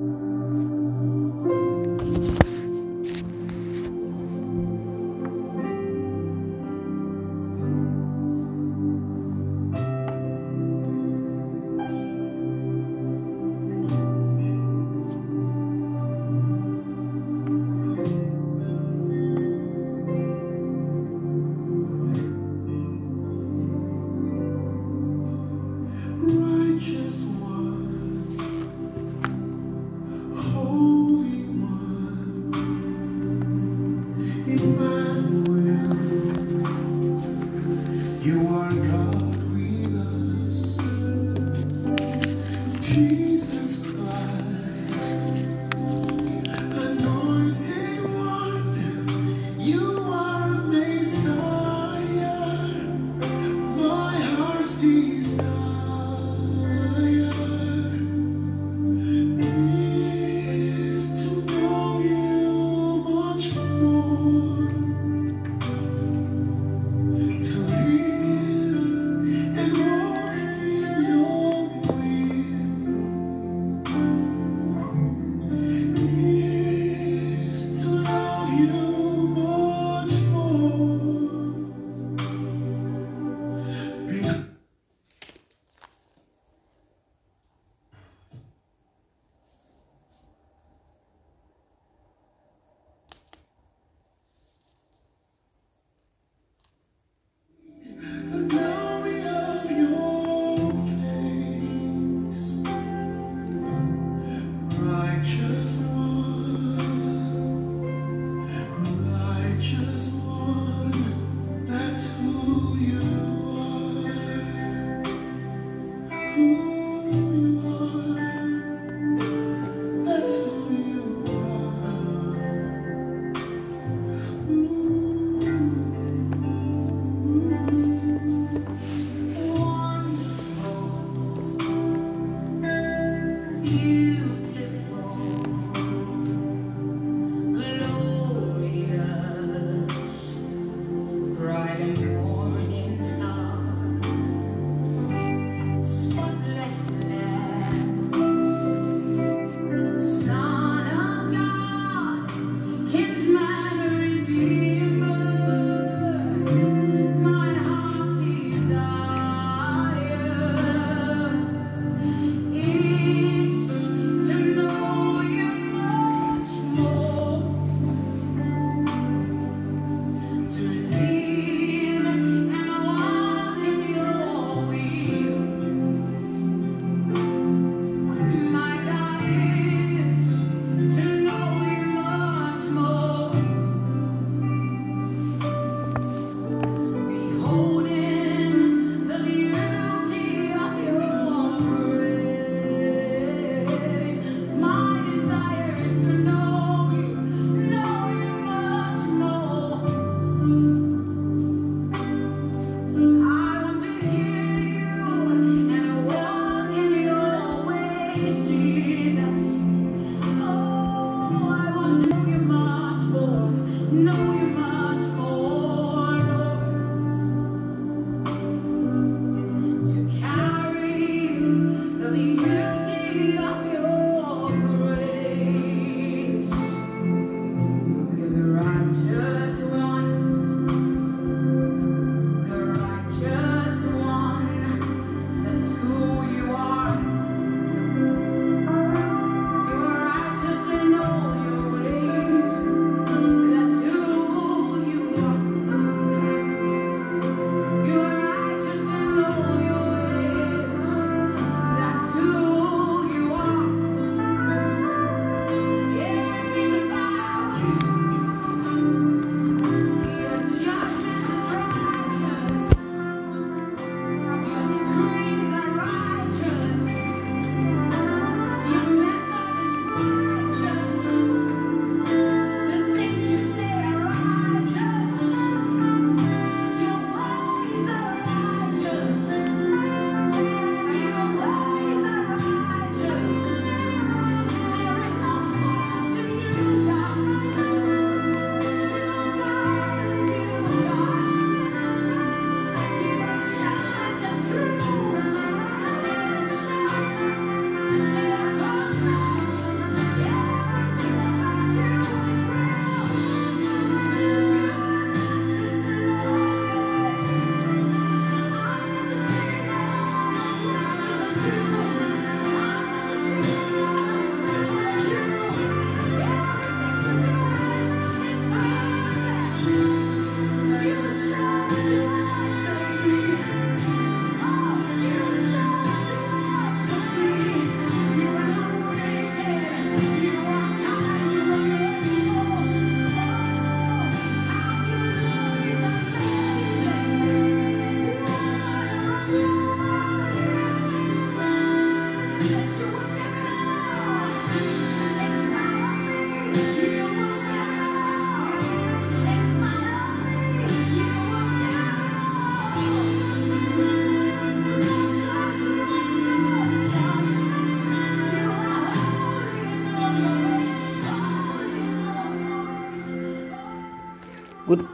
Righteous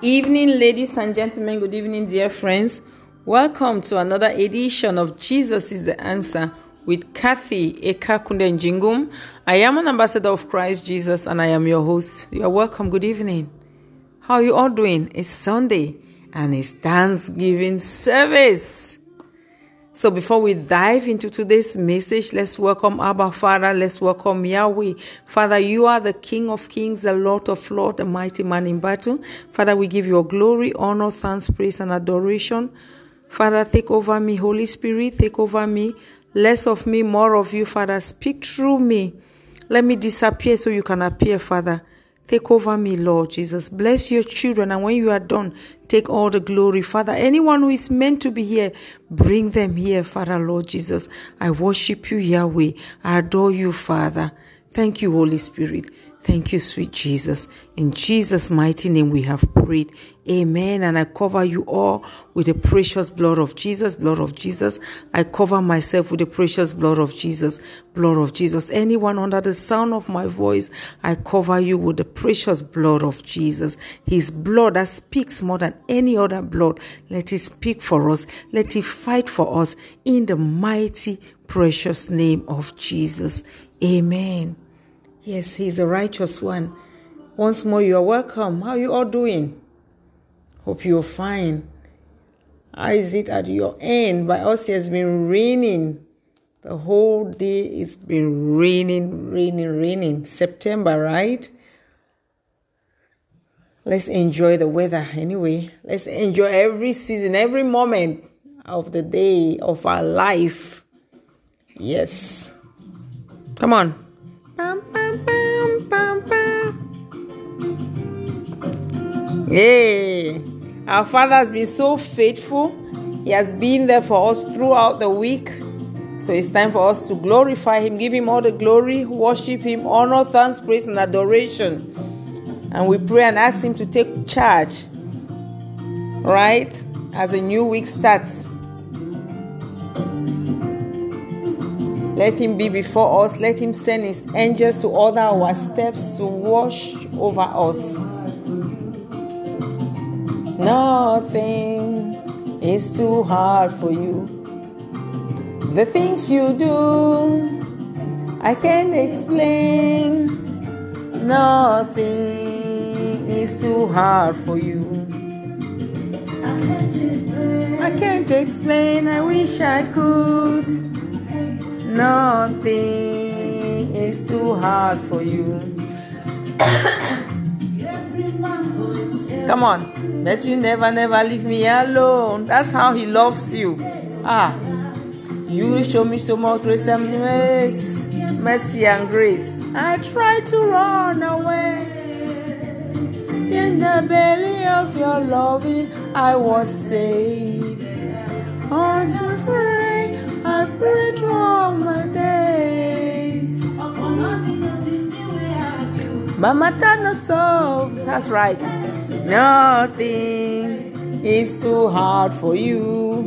evening, ladies and gentlemen. Good evening, dear friends. Welcome to another edition of Jesus is the Answer with Kathy Ekakunde Njingum. I am an ambassador of Christ Jesus and I am your host. You are welcome. Good evening. How are you all doing? It's Sunday and it's Thanksgiving service. So before we dive into today's message, let's welcome Abba Father. Let's welcome Yahweh. Father, you are the King of Kings, the Lord of Lords, the mighty man in battle. Father, we give you glory, honor, thanks, praise, and adoration. Father, take over me. Holy Spirit, take over me. Less of me, more of you, Father. Speak through me. Let me disappear so you can appear, Father. Take over me, Lord Jesus. Bless your children. And when you are done, take all the glory, Father. Anyone who is meant to be here, bring them here, Father, Lord Jesus. I worship you, Yahweh. I adore you, Father. Thank you, Holy Spirit. Thank you, sweet Jesus. In Jesus' mighty name we have prayed. Amen. And I cover you all with the precious blood of Jesus, blood of Jesus. I cover myself with the precious blood of Jesus, blood of Jesus. Anyone under the sound of my voice, I cover you with the precious blood of Jesus. His blood that speaks more than any other blood. Let it speak for us. Let it fight for us in the mighty, precious name of Jesus. Amen. Yes, He's the righteous one. Once more, you are welcome. How are you all doing? Hope you're fine. How is it at your end? By us, it has been raining. The whole day it's been raining, raining, raining. September, right? Let's enjoy the weather anyway. Let's enjoy every season, every moment of the day of our life. Yes. Come on. Yay! Our Father has been so faithful. He has been there for us throughout the week. So it's time for us to glorify Him, give Him all the glory, worship Him, honor, thanks, praise, and adoration. And we pray and ask Him to take charge, right? As a new week starts. Let him be before us. Let him send his angels to order our steps to wash over us. Nothing is too hard for you. The things you do, I can't explain. Nothing is too hard for you. I can't explain, I wish I could. Nothing is too hard for you. Come on. Let you never, never leave me alone. That's how he loves you. Ah. You show me so much grace and mercy, mercy and grace. I try to run away. In the belly of your loving, I was saved. On this all my days. Mama Tana solve. That's right. Nothing is too hard for you.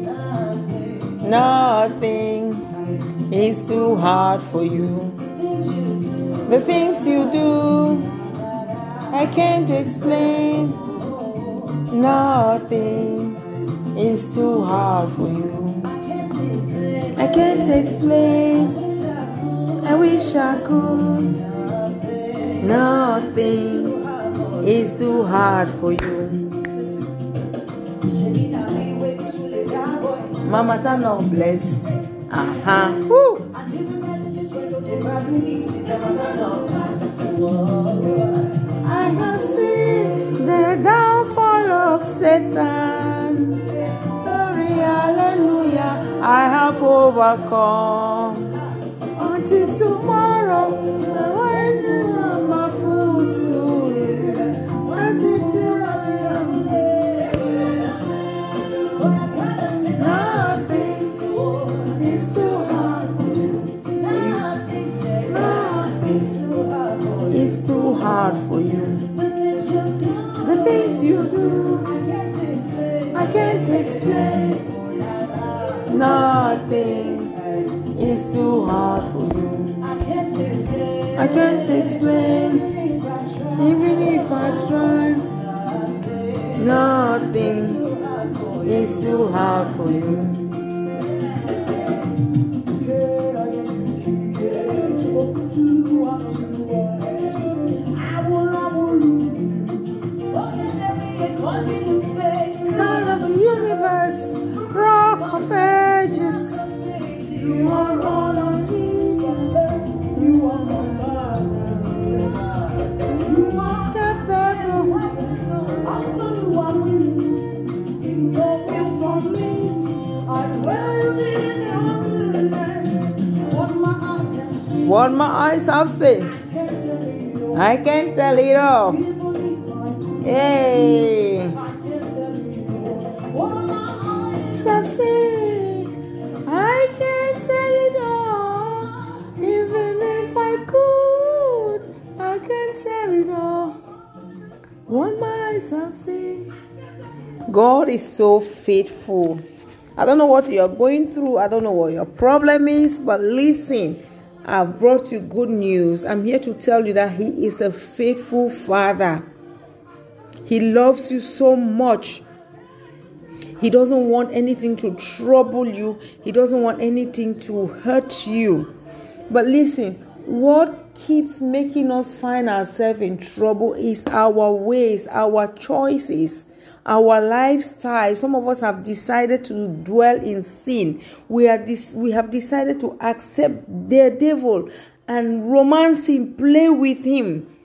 Nothing is too hard for you. The things you do, I can't explain. Nothing is too hard for you. I can't explain. I wish I could. Nothing is too hard for you. Mama Tano bless. Uh-huh. I have seen the downfall of Satan. I have overcome. Until tomorrow, when I'm my footstool. Until tomorrow. Nothing is too hard for you. Nothing is too hard for you. The things you do, I can't explain. Nothing is too hard for you. I can't explain. Even if I try, nothing is too hard for you. Can't tell. I can tell it all. Even if I can tell it all. Even if I could, I can tell it all. My eyes have. God is so faithful. I don't know what you're going through. I don't know what your problem is, but listen. I've brought you good news. I'm here to tell you that He is a faithful Father. He loves you so much. He doesn't want anything to trouble you, He doesn't want anything to hurt you. But listen, what keeps making us find ourselves in trouble is our ways, our choices, our lifestyle. Some of us have decided to dwell in sin. We are this we have decided to accept the devil and romance him, play with him.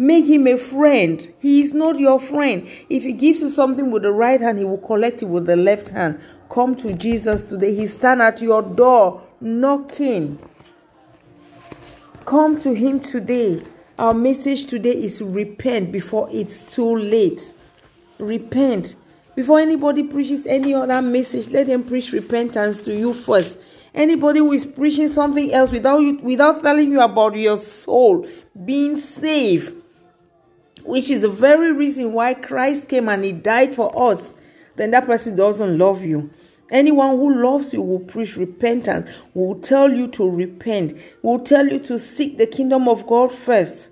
Make him a friend. He is not your friend. If he gives you something with the right hand, he will collect it with the left hand. Come to Jesus today. He stand at your door knocking. Come to him today. Our message today is repent before it's too late. Repent. Before anybody preaches any other message, let them preach repentance to you first. Anybody who is preaching something else without you, without telling you about your soul being saved, which is the very reason why Christ came and he died for us, then that person doesn't love you. Anyone who loves you will preach repentance, will tell you to repent, will tell you to seek the kingdom of God first.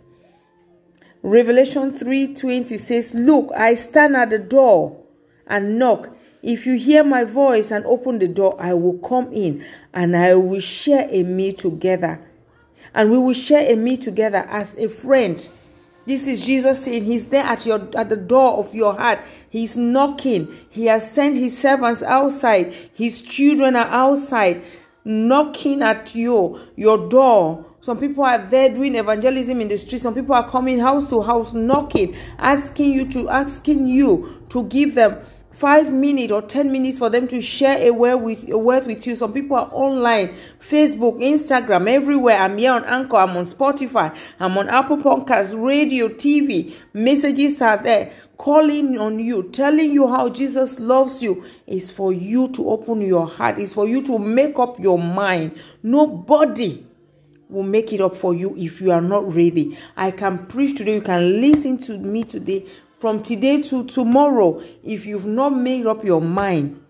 Revelation 3:20 says, "Look, I stand at the door and knock. If you hear my voice and open the door, I will come in and I will share a meal together. And we will share a meal together as a friend." This is Jesus saying he's there at your at the door of your heart. He's knocking. He has sent his servants outside. His children are outside knocking at you your door. Some people are there doing evangelism in the street. Some people are coming house to house knocking, asking you to asking you to give them five minutes or ten minutes for them to share a word with a word with you. Some people are online, Facebook, Instagram, everywhere. I'm here on Anchor, I'm on Spotify, I'm on Apple Podcasts, radio, TV. Messages are there calling on you, telling you how Jesus loves you. Is for you to open your heart, is for you to make up your mind. Nobody will make it up for you if you are not ready. I can preach today, you can listen to me today from today to tomorrow. If you've not made up your mind,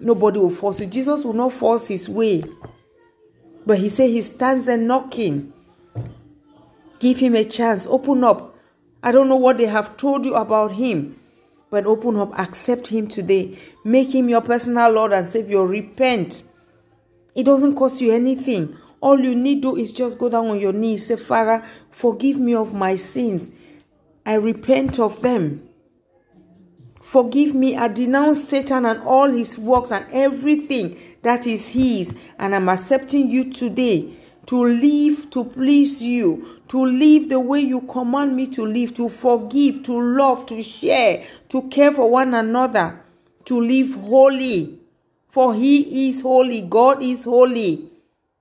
nobody will force you. Jesus will not force his way. But he said he stands there knocking. Give him a chance. Open up. I don't know what they have told you about him, but open up. Accept him today. Make him your personal Lord and Savior. Repent. It doesn't cost you anything. All you need to do is just go down on your knees. Say, Father, forgive me of my sins. I repent of them. Forgive me. I denounce Satan and all his works and everything that is his. And I'm accepting you today to live to please you, to live the way you command me to live, to forgive, to love, to share, to care for one another, to live holy. For he is holy. God is holy.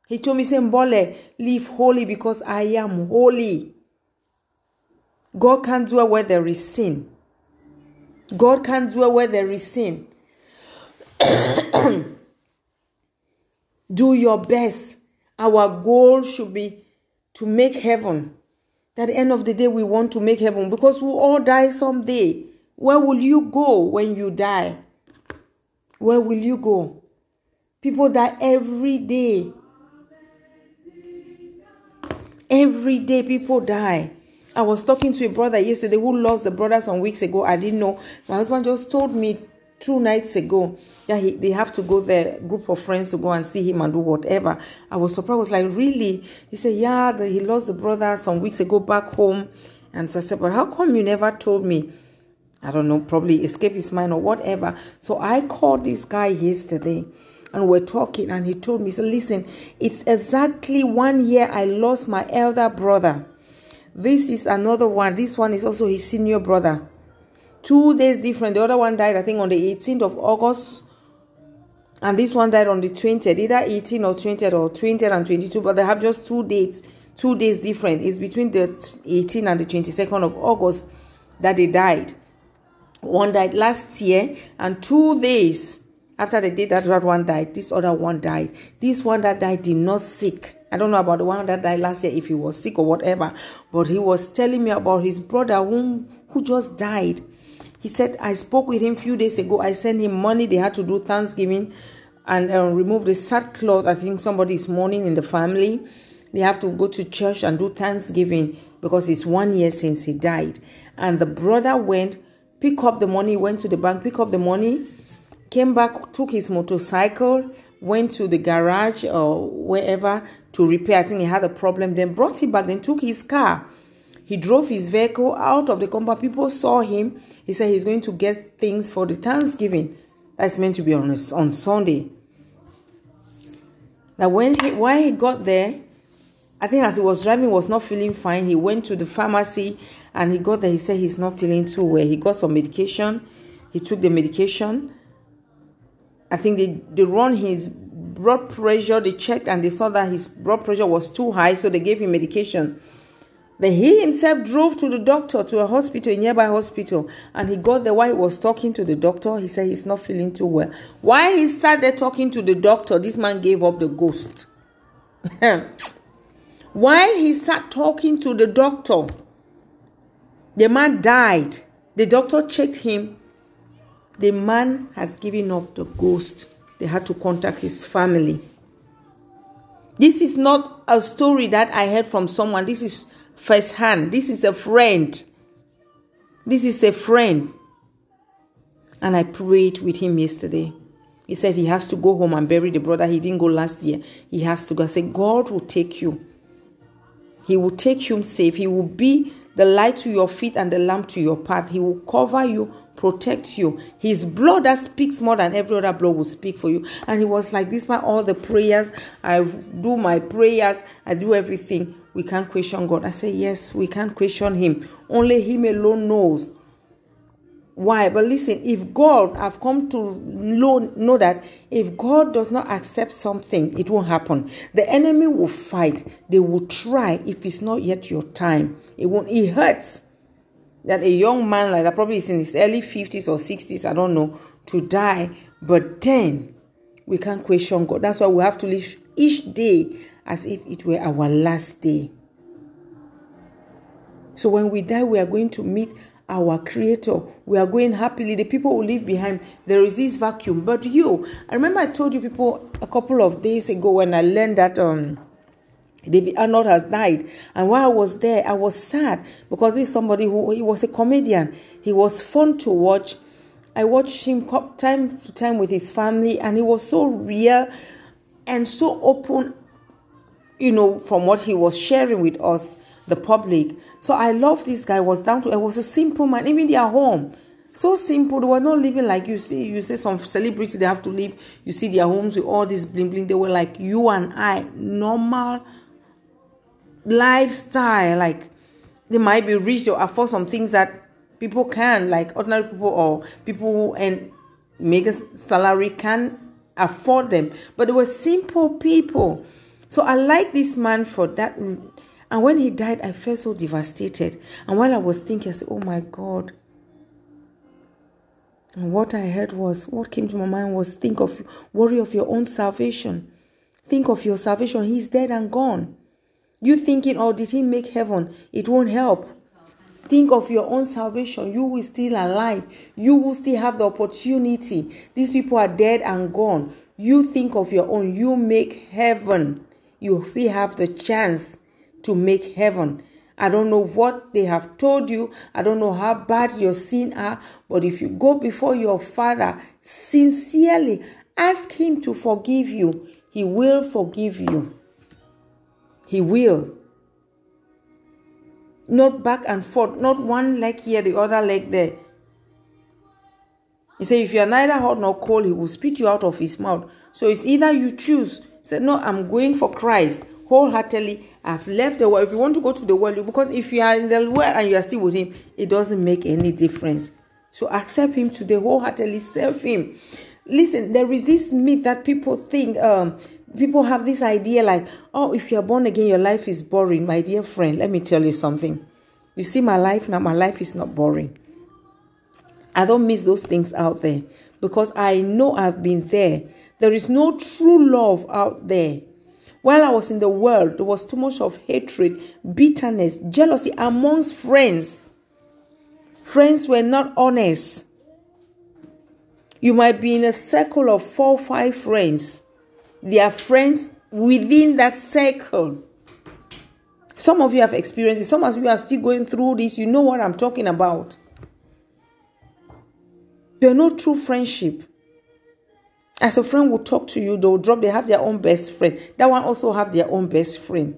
He told me, Mbole, live holy because I am holy. God can't dwell where there is sin. God can't dwell where there is sin. Do your best. Our goal should be to make heaven. At the end of the day, we want to make heaven because we all die someday. Where will you go when you die? Where will you go? People die every day. Every day people die. I was talking to a brother yesterday who lost the brother some weeks ago. I didn't know. My husband just told me two nights ago that he, they have to go there, group of friends to go and see him and do whatever. I was surprised. I was like, really? He said, yeah, the, he lost the brother some weeks ago back home. And so I said, but how come you never told me? I don't know, probably escape his mind or whatever. So I called this guy yesterday and we're talking and he told me, so listen, it's exactly one year I lost my elder brother. This is another one. This one is also his senior brother. Two days different. The other one died, I think, on the 18th of August. And this one died on the 20th, either 18 or 20th or 20th and 22, but they have just two dates, two days different. It's between the 18th and the 22nd of August that they died. One died last year, and two days after the day that that one died, this other one died. This one that died did not sick. I don't know about the one that died last year if he was sick or whatever, but he was telling me about his brother whom who just died. He said I spoke with him a few days ago. I sent him money. They had to do Thanksgiving and uh, remove the sackcloth. I think somebody is mourning in the family. They have to go to church and do Thanksgiving because it's one year since he died. And the brother went, pick up the money, went to the bank, pick up the money, came back, took his motorcycle, went to the garage or wherever to repair. I think he had a problem. Then brought it back. Then took his car. He drove his vehicle out of the compound. People saw him. He said he's going to get things for the Thanksgiving. That's meant to be on on Sunday. Now, when he while he got there, I think as he was driving, was not feeling fine. He went to the pharmacy and he got there. He said he's not feeling too well. He got some medication. He took the medication. I think they, they run his blood pressure, they checked and they saw that his blood pressure was too high, so they gave him medication. Then he himself drove to the doctor, to a hospital, a nearby hospital, and he got there while he was talking to the doctor. He said he's not feeling too well. While he sat there talking to the doctor, this man gave up the ghost. while he sat talking to the doctor, the man died. The doctor checked him. The man has given up the ghost. They had to contact his family. This is not a story that I heard from someone. This is first hand. This is a friend. This is a friend. And I prayed with him yesterday. He said he has to go home and bury the brother. He didn't go last year. He has to go. I said, God will take you. He will take you safe. He will be the light to your feet and the lamp to your path. He will cover you, protect you. His blood that speaks more than every other blood will speak for you. And he was like, This by all the prayers, I do my prayers, I do everything. We can't question God. I say, Yes, we can't question him. Only him alone knows. Why? But listen, if God, I've come to know, know that if God does not accept something, it won't happen. The enemy will fight. They will try if it's not yet your time. It won't, it hurts that a young man like that, probably is in his early 50s or 60s, I don't know, to die. But then we can't question God. That's why we have to live each day as if it were our last day. So when we die, we are going to meet our creator. We are going happily. The people who leave behind, there is this vacuum. But you, I remember I told you people a couple of days ago when I learned that um David Arnold has died. And while I was there, I was sad because he's somebody who he was a comedian. He was fun to watch. I watched him time to time with his family, and he was so real and so open, you know, from what he was sharing with us, the public. So I love this guy. Was down to. It was a simple man, even their home. So simple. They were not living like you see. You see some celebrities they have to live. You see their homes with all this bling bling. They were like you and I, normal lifestyle. Like they might be rich or afford some things that people can, like ordinary people or people who and make a salary can afford them. But they were simple people. So I like this man for that. And when he died, I felt so devastated. And while I was thinking, I said, Oh my God. And what I heard was, what came to my mind was think of, worry of your own salvation. Think of your salvation. He's dead and gone. You thinking, oh, did he make heaven? It won't help. Think of your own salvation. You will still alive. You will still have the opportunity. These people are dead and gone. You think of your own. You make heaven. You still have the chance to make heaven. I don't know what they have told you. I don't know how bad your sin are. But if you go before your Father sincerely, ask Him to forgive you. He will forgive you. He will. Not back and forth, not one leg here, the other leg there. He said, If you are neither hot nor cold, he will spit you out of his mouth. So it's either you choose. Say, No, I'm going for Christ wholeheartedly. I've left the world. If you want to go to the world, because if you are in the world and you are still with him, it doesn't make any difference. So accept him today, wholeheartedly serve him. Listen, there is this myth that people think, um, people have this idea like, oh, if you're born again, your life is boring. My dear friend, let me tell you something. You see my life now, my life is not boring. I don't miss those things out there because I know I've been there. There is no true love out there. While I was in the world, there was too much of hatred, bitterness, jealousy amongst friends. Friends were not honest. You might be in a circle of four five friends. They are friends within that circle. Some of you have experienced it. Some of you are still going through this. You know what I'm talking about. You're not true friendship. As a friend will talk to you, they'll drop, they have their own best friend. That one also have their own best friend.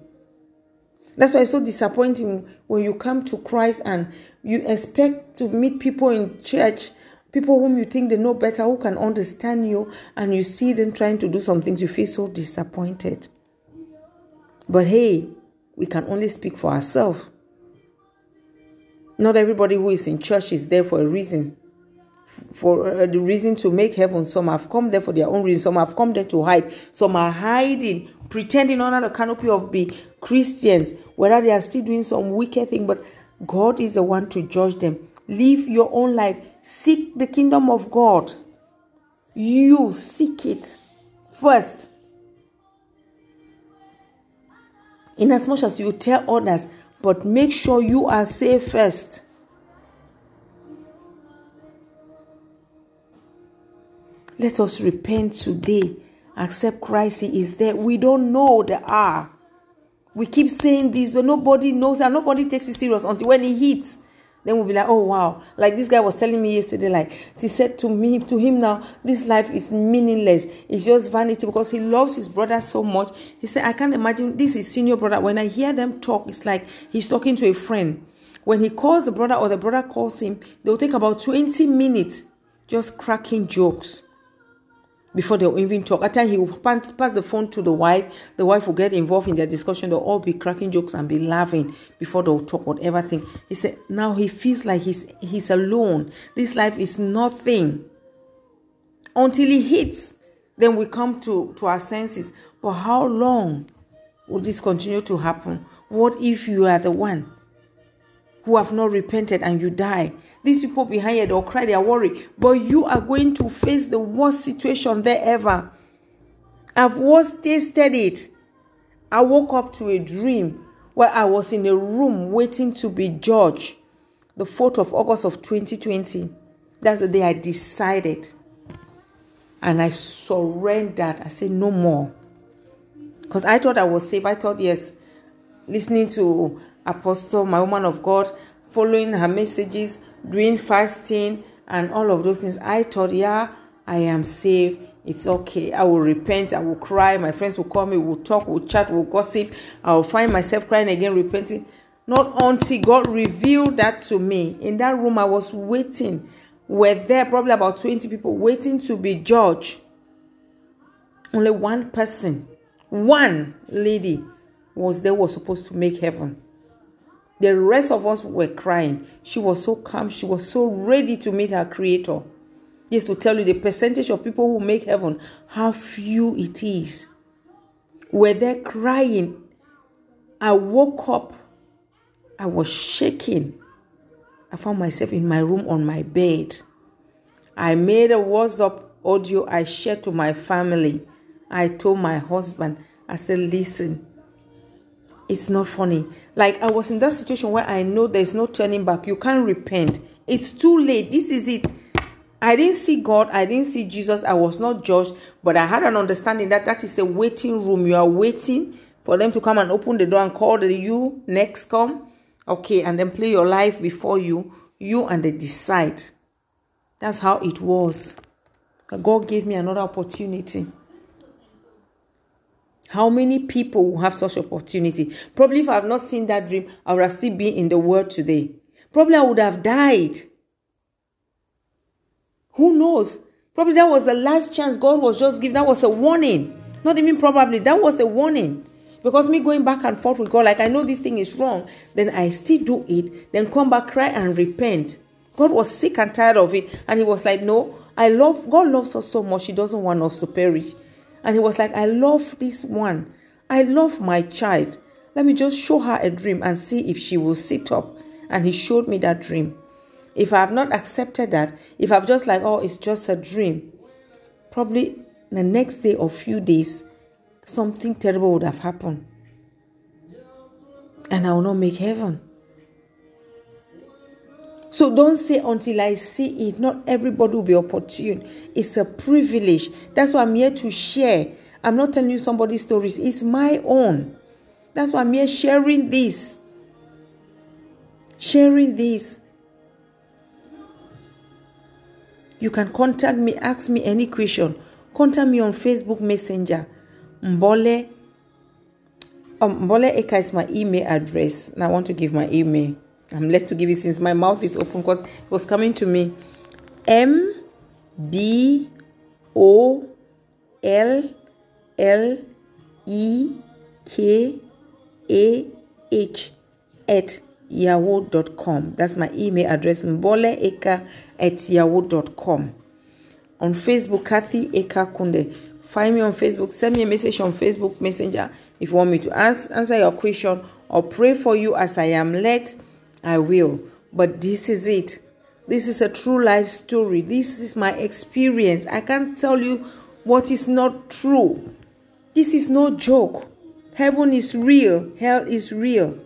That's why it's so disappointing when you come to Christ and you expect to meet people in church, people whom you think they know better, who can understand you, and you see them trying to do some things, you feel so disappointed. But hey, we can only speak for ourselves. Not everybody who is in church is there for a reason for uh, the reason to make heaven. Some have come there for their own reason. Some have come there to hide. Some are hiding, pretending under the canopy of be Christians, whether they are still doing some wicked thing. But God is the one to judge them. Live your own life. Seek the kingdom of God. You seek it first. In as much as you tell others, but make sure you are safe first. Let us repent today. Accept Christ. He is there. We don't know the hour. We keep saying this, but nobody knows and nobody takes it serious until when he hits. Then we'll be like, oh wow. Like this guy was telling me yesterday, like he said to me, to him now, this life is meaningless. It's just vanity because he loves his brother so much. He said, I can't imagine this is senior brother. When I hear them talk, it's like he's talking to a friend. When he calls the brother or the brother calls him, they'll take about 20 minutes just cracking jokes before they'll even talk. At times he will pass, pass the phone to the wife. The wife will get involved in their discussion. They'll all be cracking jokes and be laughing before they'll talk whatever thing. He said now he feels like he's he's alone. This life is nothing. Until he hits, then we come to, to our senses. But how long will this continue to happen? What if you are the one who have not repented and you die? These people behind you, they'll cry, they're worried. But you are going to face the worst situation there ever. I've once tasted it. I woke up to a dream where I was in a room waiting to be judged. The 4th of August of 2020. That's the day I decided. And I surrendered. I said, no more. Because I thought I was safe. I thought, yes, listening to Apostle, my woman of God, following her messages, doing fasting, and all of those things. I thought, yeah, I am safe. It's okay. I will repent. I will cry. My friends will call me. We'll talk. We'll chat. We'll gossip. I will find myself crying again, repenting. Not until God revealed that to me. In that room, I was waiting. Were there probably about 20 people waiting to be judged. Only one person, one lady was there was supposed to make heaven. The rest of us were crying. She was so calm. She was so ready to meet her creator. Yes, to tell you the percentage of people who make heaven, how few it is. Were there crying? I woke up. I was shaking. I found myself in my room on my bed. I made a WhatsApp audio I shared to my family. I told my husband, I said, listen, it's not funny. Like I was in that situation where I know there's no turning back. You can't repent. It's too late. This is it. I didn't see God. I didn't see Jesus. I was not judged, but I had an understanding that that is a waiting room. You are waiting for them to come and open the door and call the you next come okay and then play your life before you you and they decide that's how it was god gave me another opportunity how many people will have such opportunity? Probably if i have not seen that dream i would have still been in the world today. Probably i would have died. Who knows? Probably that was the last chance god was just giving. That was a warning. Not even probably that was a warning. Because me going back and forth with God, like I know this thing is wrong, then I still do it, then come back, cry and repent. God was sick and tired of it, and He was like, No, I love God loves us so much, He doesn't want us to perish. And He was like, I love this one, I love my child. Let me just show her a dream and see if she will sit up. And He showed me that dream. If I have not accepted that, if I've just like, oh, it's just a dream, probably the next day or few days, something terrible would have happened. And I will not make heaven. So don't say until I see it. Not everybody will be opportune. It's a privilege. That's why I'm here to share. I'm not telling you somebody's stories. It's my own. That's why I'm here sharing this. Sharing this. You can contact me, ask me any question. Contact me on Facebook Messenger. Mbole. Um, Mbole Eka is my email address. And I want to give my email. I'm led to give it since my mouth is open because it was coming to me. M B O L L E K A H at yahoo.com. That's my email address. Mboleeka at yahoo.com. On Facebook, Kathy Eka Kunde. Find me on Facebook. Send me a message on Facebook Messenger if you want me to ask, answer your question or pray for you as I am led. I will. But this is it. This is a true life story. This is my experience. I can't tell you what is not true. This is no joke. Heaven is real, hell is real.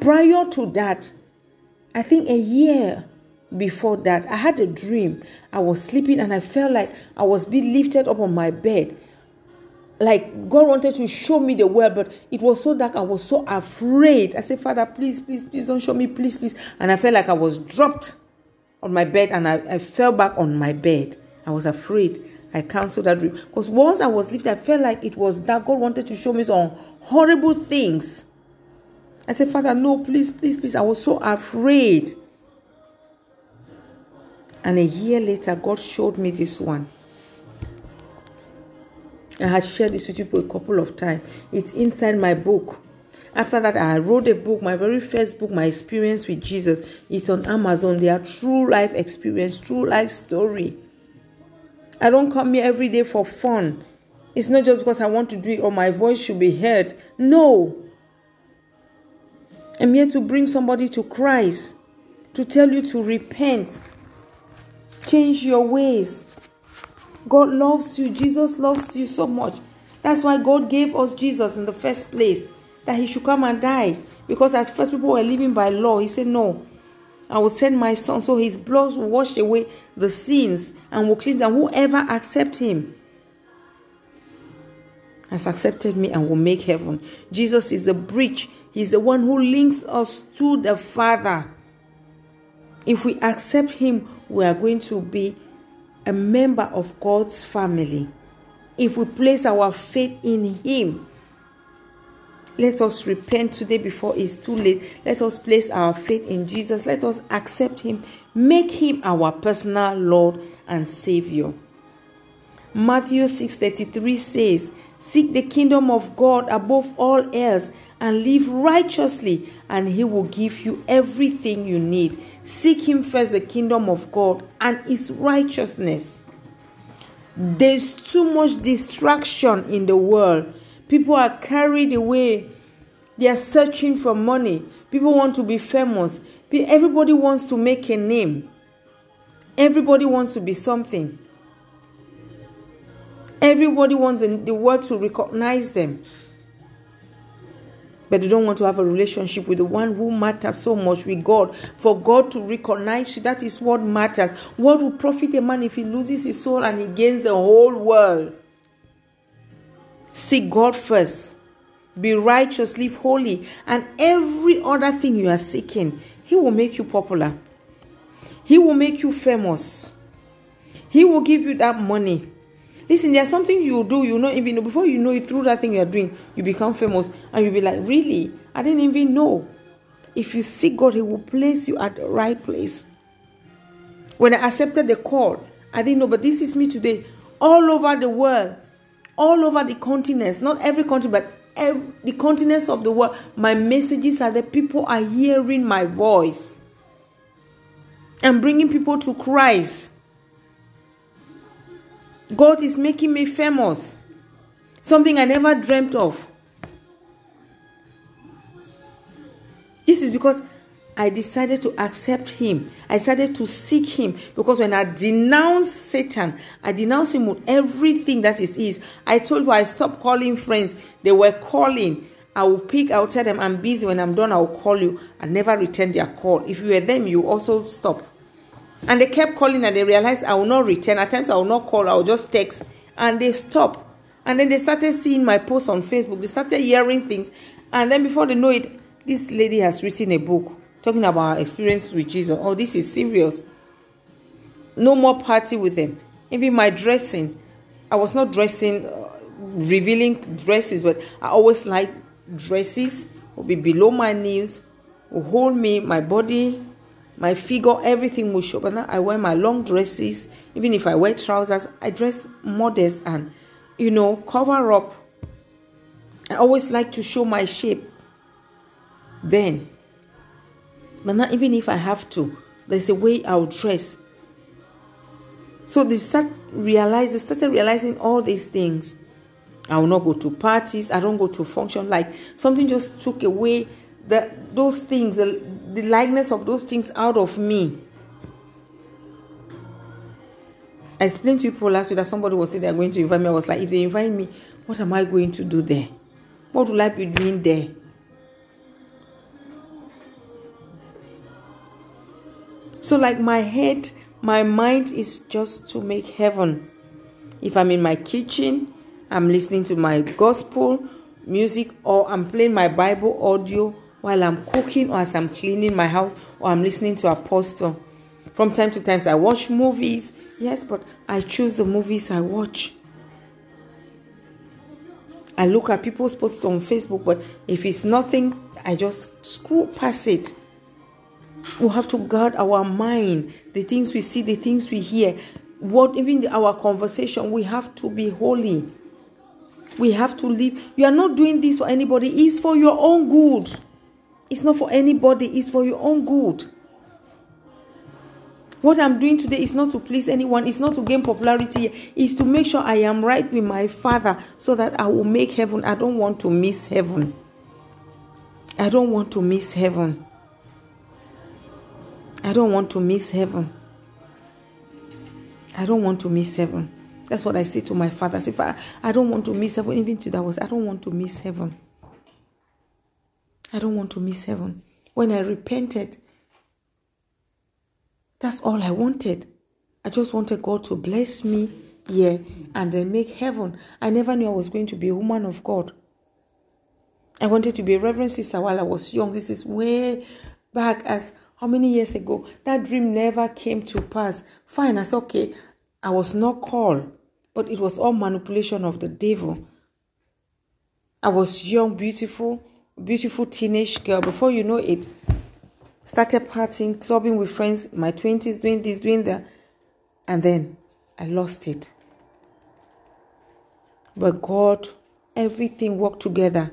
Prior to that, I think a year before that, I had a dream. I was sleeping and I felt like I was being lifted up on my bed. Like God wanted to show me the world, but it was so dark. I was so afraid. I said, Father, please, please, please don't show me, please, please. And I felt like I was dropped on my bed and I, I fell back on my bed. I was afraid. I canceled that dream. Because once I was lifted, I felt like it was that God wanted to show me some horrible things. I said, Father, no, please, please, please. I was so afraid. And a year later, God showed me this one. I had shared this with you for a couple of times. It's inside my book. After that, I wrote a book, my very first book, My Experience with Jesus. It's on Amazon. They are true life experience, true life story. I don't come here every day for fun. It's not just because I want to do it or my voice should be heard. No. I'm here to bring somebody to Christ, to tell you to repent, change your ways. God loves you. Jesus loves you so much. That's why God gave us Jesus in the first place, that He should come and die. Because at first people were living by law. He said, No, I will send my son so his blood will wash away the sins and will cleanse. And whoever accept him has accepted me and will make heaven. Jesus is the bridge. He's the one who links us to the Father. If we accept him, we are going to be a member of God's family. If we place our faith in him, let us repent today before it's too late. Let us place our faith in Jesus. Let us accept Him. Make Him our personal Lord and Savior. Matthew 6:33 says, "Seek the kingdom of God above all else and live righteously, and He will give you everything you need." Seek Him first, the kingdom of God and His righteousness. There's too much distraction in the world. People are carried away. They are searching for money. People want to be famous. Everybody wants to make a name. Everybody wants to be something. Everybody wants the world to recognize them. But they don't want to have a relationship with the one who matters so much with God. For God to recognize you, that is what matters. What will profit a man if he loses his soul and he gains the whole world? Seek God first. Be righteous, live holy, and every other thing you are seeking, He will make you popular. He will make you famous. He will give you that money. Listen, there's something you do, you know, even before you know it, through that thing you are doing, you become famous, and you'll be like, Really? I didn't even know. If you seek God, He will place you at the right place. When I accepted the call, I didn't know, but this is me today, all over the world, all over the continents, not every country, but every, the continents of the world. My messages are that people are hearing my voice and bringing people to Christ. God is making me famous. Something I never dreamt of. This is because I decided to accept Him. I decided to seek Him because when I denounce Satan, I denounce him with everything that is his. I told you I stopped calling friends. They were calling. I will pick, I will tell them I'm busy. When I'm done, I will call you. I never return their call. If you were them, you also stop. And they kept calling and they realized I will not return. At times I will not call, I will just text. And they stop. And then they started seeing my posts on Facebook. They started hearing things. And then before they know it, this lady has written a book talking about her experience with Jesus. Oh, this is serious. No more party with them. Even my dressing, I was not dressing, uh, revealing dresses, but I always like dresses will be below my knees, will hold me, my body, my figure, everything will show. But now I wear my long dresses. Even if I wear trousers, I dress modest and, you know, cover up. I always like to show my shape. Then, but not even if I have to, there's a way I'll dress. So they start realize they started realizing all these things. I will not go to parties. I don't go to function. Like something just took away the those things, the, the likeness of those things out of me. I explained to people last week that somebody was saying they're going to invite me. I was like, if they invite me, what am I going to do there? What will I be doing there? So, like my head, my mind is just to make heaven. If I'm in my kitchen, I'm listening to my gospel music, or I'm playing my Bible audio while I'm cooking, or as I'm cleaning my house, or I'm listening to Apostle. From time to time, I watch movies. Yes, but I choose the movies I watch. I look at people's posts on Facebook, but if it's nothing, I just scroll past it. We have to guard our mind, the things we see, the things we hear, what even our conversation. We have to be holy. We have to live. You are not doing this for anybody, it's for your own good. It's not for anybody, it's for your own good. What I'm doing today is not to please anyone, it's not to gain popularity, it's to make sure I am right with my Father so that I will make heaven. I don't want to miss heaven. I don't want to miss heaven. I don't want to miss heaven. I don't want to miss heaven. That's what I say to my father. I, I don't want to miss heaven, even to that was I don't want to miss heaven. I don't want to miss heaven. When I repented, that's all I wanted. I just wanted God to bless me here and then make heaven. I never knew I was going to be a woman of God. I wanted to be a reverend sister while I was young. This is way back as how many years ago? That dream never came to pass. Fine, I said, okay, I was not called, but it was all manipulation of the devil. I was young, beautiful, beautiful teenage girl. Before you know it, started partying, clubbing with friends my 20s, doing this, doing that. And then I lost it. But God, everything worked together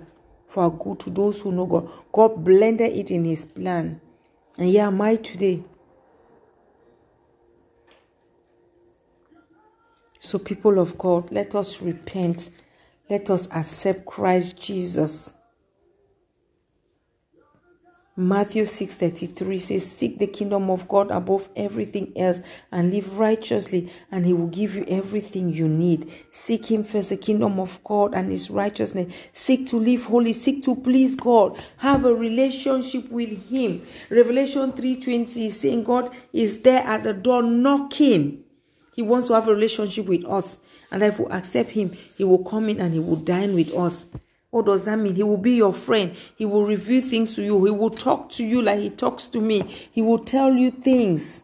for good to those who know God. God blended it in His plan. And here am I today. So, people of God, let us repent. Let us accept Christ Jesus. Matthew 6:33 says seek the kingdom of God above everything else and live righteously and he will give you everything you need. Seek him first the kingdom of God and his righteousness. Seek to live holy, seek to please God. Have a relationship with him. Revelation 3:20 is saying God is there at the door knocking. He wants to have a relationship with us. And if we accept Him, He will come in and He will dine with us. What does that mean? He will be your friend. He will reveal things to you. He will talk to you like He talks to me. He will tell you things.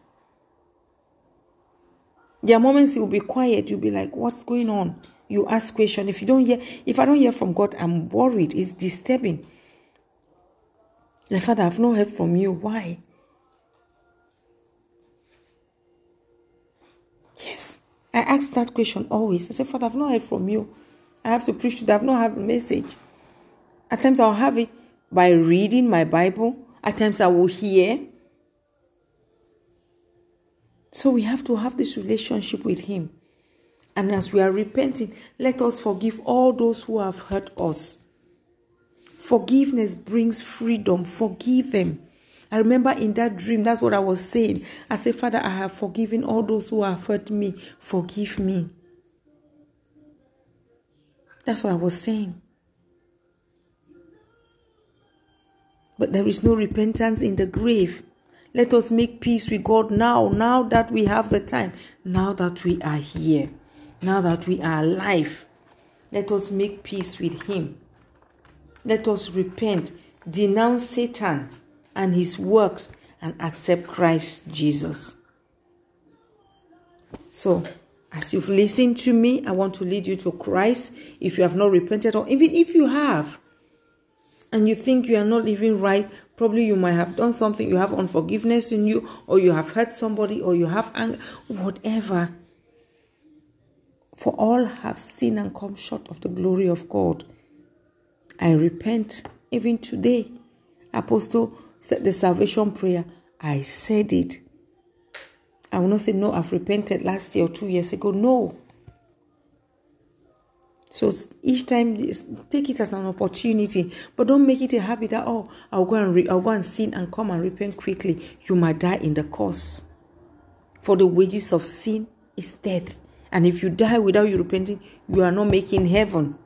There are moments He will be quiet. You'll be like, What's going on? You ask question. If you don't hear, if I don't hear from God, I'm worried. It's disturbing. Like, Father, I've not heard from you. Why? Yes. I ask that question always. I say, Father, I've not heard from you. I have to preach to that. I've not have a message. At times I'll have it by reading my Bible. At times I will hear. So we have to have this relationship with Him. And as we are repenting, let us forgive all those who have hurt us. Forgiveness brings freedom. Forgive them. I remember in that dream, that's what I was saying. I said, Father, I have forgiven all those who have hurt me. Forgive me. That's what I was saying. But there is no repentance in the grave. Let us make peace with God now, now that we have the time, now that we are here, now that we are alive. Let us make peace with Him. Let us repent, denounce Satan and his works, and accept Christ Jesus. So, as you've listened to me, I want to lead you to Christ. If you have not repented, or even if you have, and you think you are not living right, probably you might have done something, you have unforgiveness in you, or you have hurt somebody, or you have anger, whatever. For all have sinned and come short of the glory of God. I repent even today. Apostle said the salvation prayer. I said it. I will not say, no, I've repented last year or two years ago. No. So each time, take it as an opportunity, but don't make it a habit that oh, I'll go and re- I'll go and sin and come and repent quickly. You might die in the course. For the wages of sin is death, and if you die without you repenting, you are not making heaven.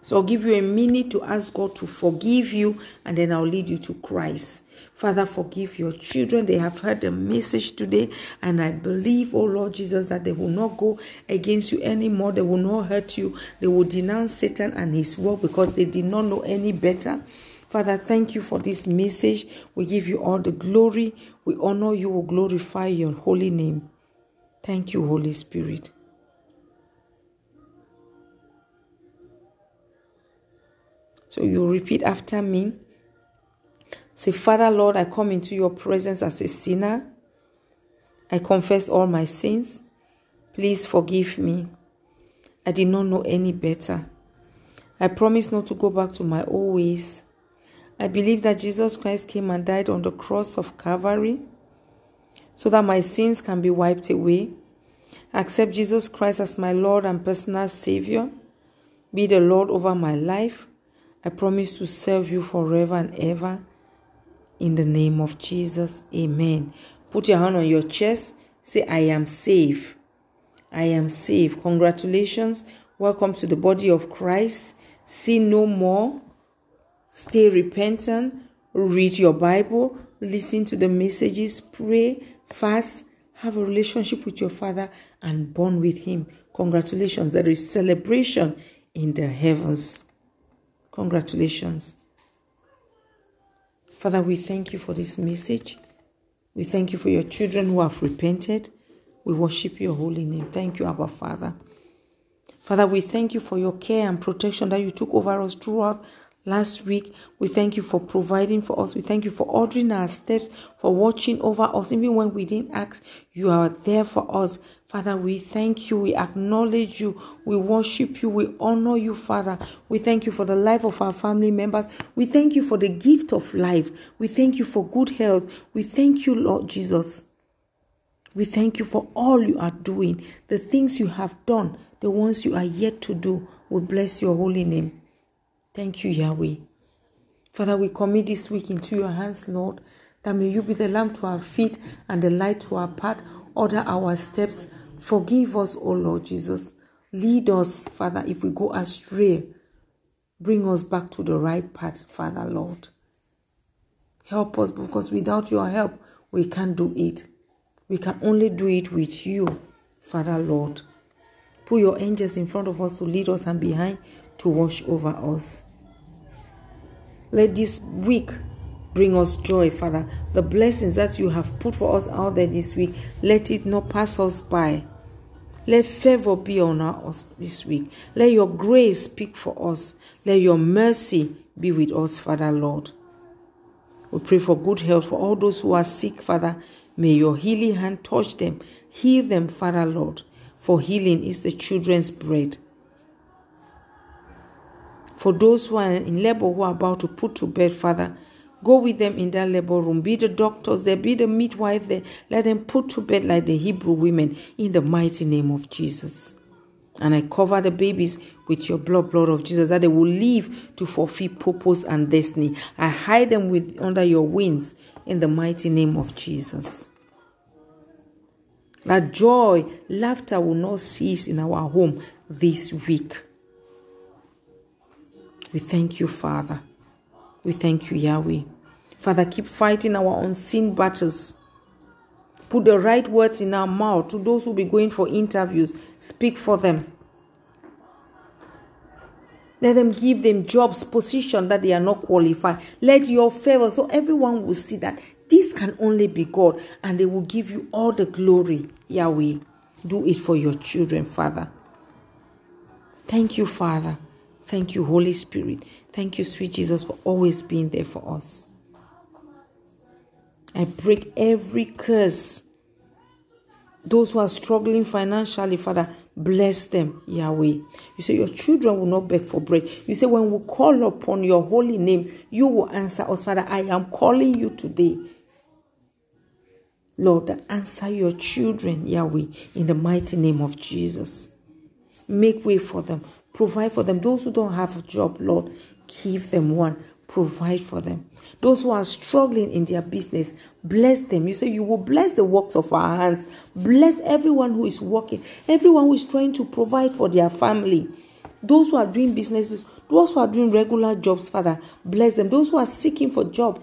So I'll give you a minute to ask God to forgive you, and then I'll lead you to Christ. Father, forgive your children. They have heard the message today, and I believe, oh Lord Jesus, that they will not go against you anymore. They will not hurt you. They will denounce Satan and his work because they did not know any better. Father, thank you for this message. We give you all the glory. We honor you. We glorify your holy name. Thank you, Holy Spirit. So you repeat after me. Say, Father, Lord, I come into your presence as a sinner. I confess all my sins. Please forgive me. I did not know any better. I promise not to go back to my old ways. I believe that Jesus Christ came and died on the cross of Calvary so that my sins can be wiped away. I accept Jesus Christ as my Lord and personal Savior. Be the Lord over my life. I promise to serve you forever and ever. In the name of Jesus, amen. Put your hand on your chest. Say, I am safe. I am safe. Congratulations. Welcome to the body of Christ. Sin no more. Stay repentant. Read your Bible. Listen to the messages. Pray. Fast. Have a relationship with your Father and bond with Him. Congratulations. There is celebration in the heavens. Congratulations. Father, we thank you for this message. We thank you for your children who have repented. We worship your holy name. Thank you, Abba Father. Father, we thank you for your care and protection that you took over us throughout last week. We thank you for providing for us. We thank you for ordering our steps, for watching over us. Even when we didn't ask, you are there for us. Father, we thank you. We acknowledge you. We worship you. We honor you, Father. We thank you for the life of our family members. We thank you for the gift of life. We thank you for good health. We thank you, Lord Jesus. We thank you for all you are doing, the things you have done, the ones you are yet to do. We bless your holy name. Thank you, Yahweh. Father, we commit this week into your hands, Lord, that may you be the lamp to our feet and the light to our path. Order our steps. Forgive us, O Lord Jesus. Lead us, Father, if we go astray. Bring us back to the right path, Father, Lord. Help us because without your help, we can't do it. We can only do it with you. Father Lord. Put your angels in front of us to lead us and behind to watch over us. Let this week bring us joy, Father. The blessings that you have put for us out there this week, let it not pass us by. Let favor be on us this week. Let your grace speak for us. Let your mercy be with us, Father Lord. We pray for good health for all those who are sick, Father. May your healing hand touch them. Heal them, Father Lord. For healing is the children's bread. For those who are in labor who are about to put to bed, Father, go with them in that labor room. Be the doctors there, be the midwife there. Let them put to bed like the Hebrew women in the mighty name of Jesus. And I cover the babies with your blood, blood of Jesus, that they will live to fulfill purpose and destiny. I hide them with under your wings in the mighty name of Jesus. That joy, laughter will not cease in our home this week. We thank you, Father. We thank you, Yahweh. Father, keep fighting our unseen battles. Put the right words in our mouth to those who be going for interviews. Speak for them. Let them give them jobs, position that they are not qualified. Let your favor so everyone will see that this can only be God and they will give you all the glory, Yahweh. Do it for your children, Father. Thank you, Father. Thank you, Holy Spirit. Thank you, sweet Jesus, for always being there for us. I break every curse. Those who are struggling financially, Father, bless them, Yahweh. You say your children will not beg for bread. You say when we call upon your holy name, you will answer us, Father. I am calling you today. Lord, that answer your children, Yahweh, in the mighty name of Jesus. Make way for them. Provide for them. Those who don't have a job, Lord, give them one. Provide for them. Those who are struggling in their business, bless them. You say you will bless the works of our hands. Bless everyone who is working, everyone who is trying to provide for their family. Those who are doing businesses, those who are doing regular jobs, Father, bless them. Those who are seeking for job,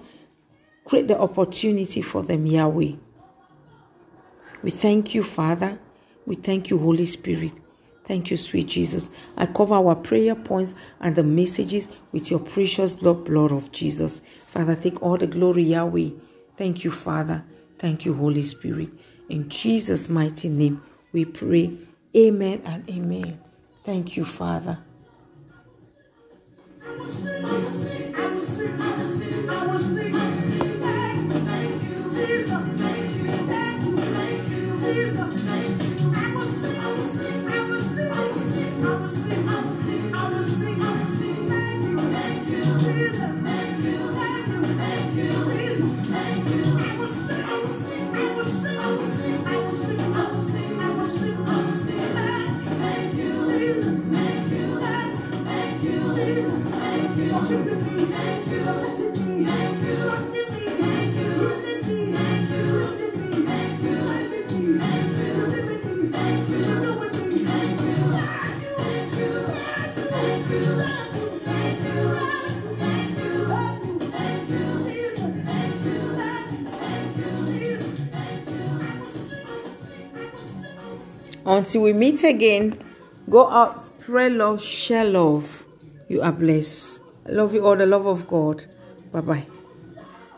create the opportunity for them, Yahweh. We thank you, Father. We thank you, Holy Spirit. Thank you, sweet Jesus. I cover our prayer points and the messages with your precious blood, blood of Jesus. Father, take all the glory, Yahweh. Thank you, Father. Thank you, Holy Spirit. In Jesus' mighty name, we pray. Amen and amen. Thank you, Father. Until we meet again, go out, spread love, share love. You are blessed. I love you all, the love of God. Bye bye.